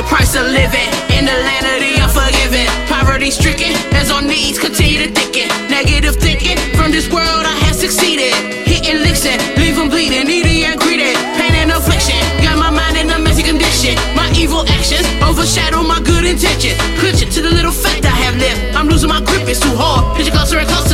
the price of living in the land of the unforgiven. Poverty stricken, as our needs continue to thicken. Negative thinking from this world, I have succeeded. Hitting licks and leave them bleeding, needy and greedy. Pain and affliction, got my mind in a messy condition. My evil actions overshadow my good intentions. Clutch it to the little fact I have left. I'm losing my grip, it's too hard. Pitching closer and closer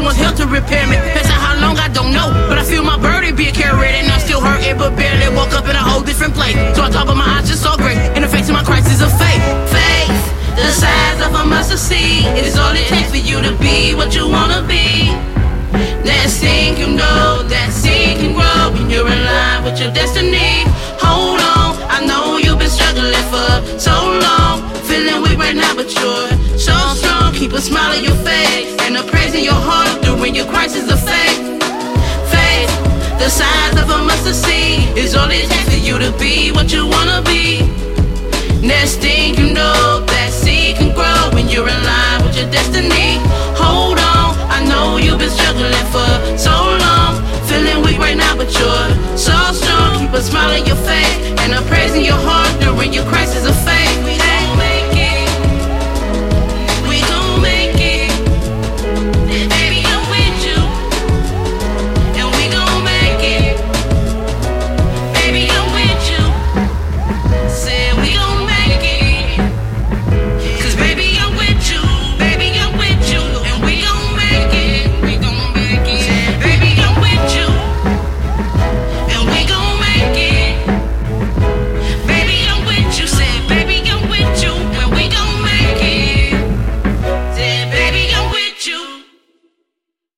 someone's help to repair me. On how long, I don't know. But I feel my burden being carried. And I'm still hurting, but barely woke up in a whole different place. So I talk about my eyes just so great. In the face of my crisis of faith. Faith, the size of a mustard seed. It is all it takes for you to be what you wanna be. That seed can grow, that seed can grow when you're in line with your destiny. Hold on, I know you've been struggling for so long. Feeling weak right now, but you're so strong. Keep a smile on your face and a praise in your heart during your crisis of faith. Faith, the size of a mustard seed, is all it takes for you to be what you wanna be. Next thing you know, that seed can grow when you're line with your destiny. Hold on, I know you've been struggling for so long. Feeling weak right now, but you're so strong. Keep a smile on your face and a praise in your heart during your crisis of faith.